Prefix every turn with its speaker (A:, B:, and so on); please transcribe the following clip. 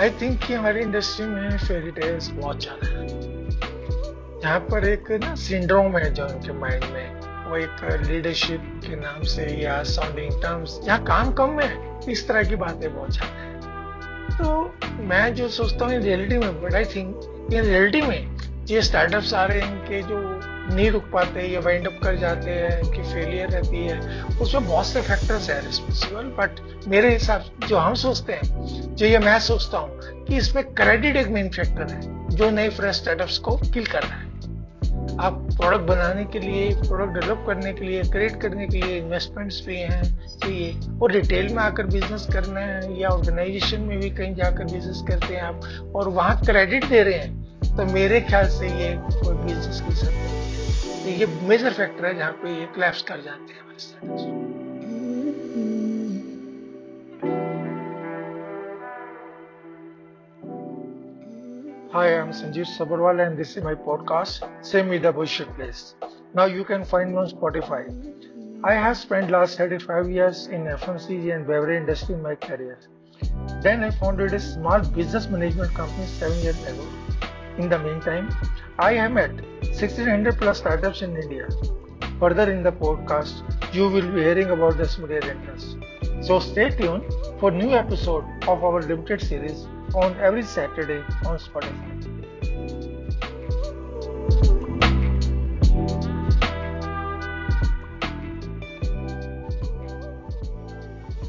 A: I think कि हमारी industry में फेरी टेल्स बहुत ज़्यादा है। यहाँ पर एक ना सिंड्रोम है जो उनके माइंड में। वो एक लीडरशिप के नाम से या साउंडिंग टर्म्स यहाँ काम कम है। इस तरह की बातें बहुत ज़्यादा है। तो मैं जो सोचता हूँ रियलिटी में बट आई थिंक रियलिटी में ये स्टार्टअप्स आ रहे हैं, इनके जो नहीं रुक पाते, या वाइंड अप कर जाते हैं कि फेलियर रहती है। उसमें बहुत से फैक्टर्स है रिस्पॉन्सिबल बट मेरे हिसाब जो हम सोचते हैं, जो ये मैं सोचता हूँ कि इसमें क्रेडिट एक मेन फैक्टर है, जो नए फ्रेश स्टार्टअप्स को किल कर रहा है। आप प्रोडक्ट बनाने के लिए प्रोडक्ट डेवलप करने के लिए क्रिएट करने के लिए इन्वेस्टमेंट्स भी हैं, चाहिए। और रिटेल में आकर बिज़नेस करना है, या ऑर्गेनाइजेशन में भी कहीं जाकर बिज़नेस करते हैं आप, और वहाँ क्रेडिट दे रहे हैं तो मेरे ख्याल से ये कोई बिज़नेस की तो ये मेजर फैक्टर है जहाँ पे ये क्लैप्स कर जाते हैं हमारे status Hi, I'm Sanjeev Sabarwal and this is my podcast, Send Me the Bullshit Place. Now you can find me on Spotify. I have spent last 35 years in FMCG and beverage industry in my career. Then I founded a small business management company seven years ago. In the meantime, I am at 1600 plus startups in India. Further in the podcast, you will be hearing about the Smoothie Rentals. So stay tuned for new episode of our limited series on every Saturday on Spotify.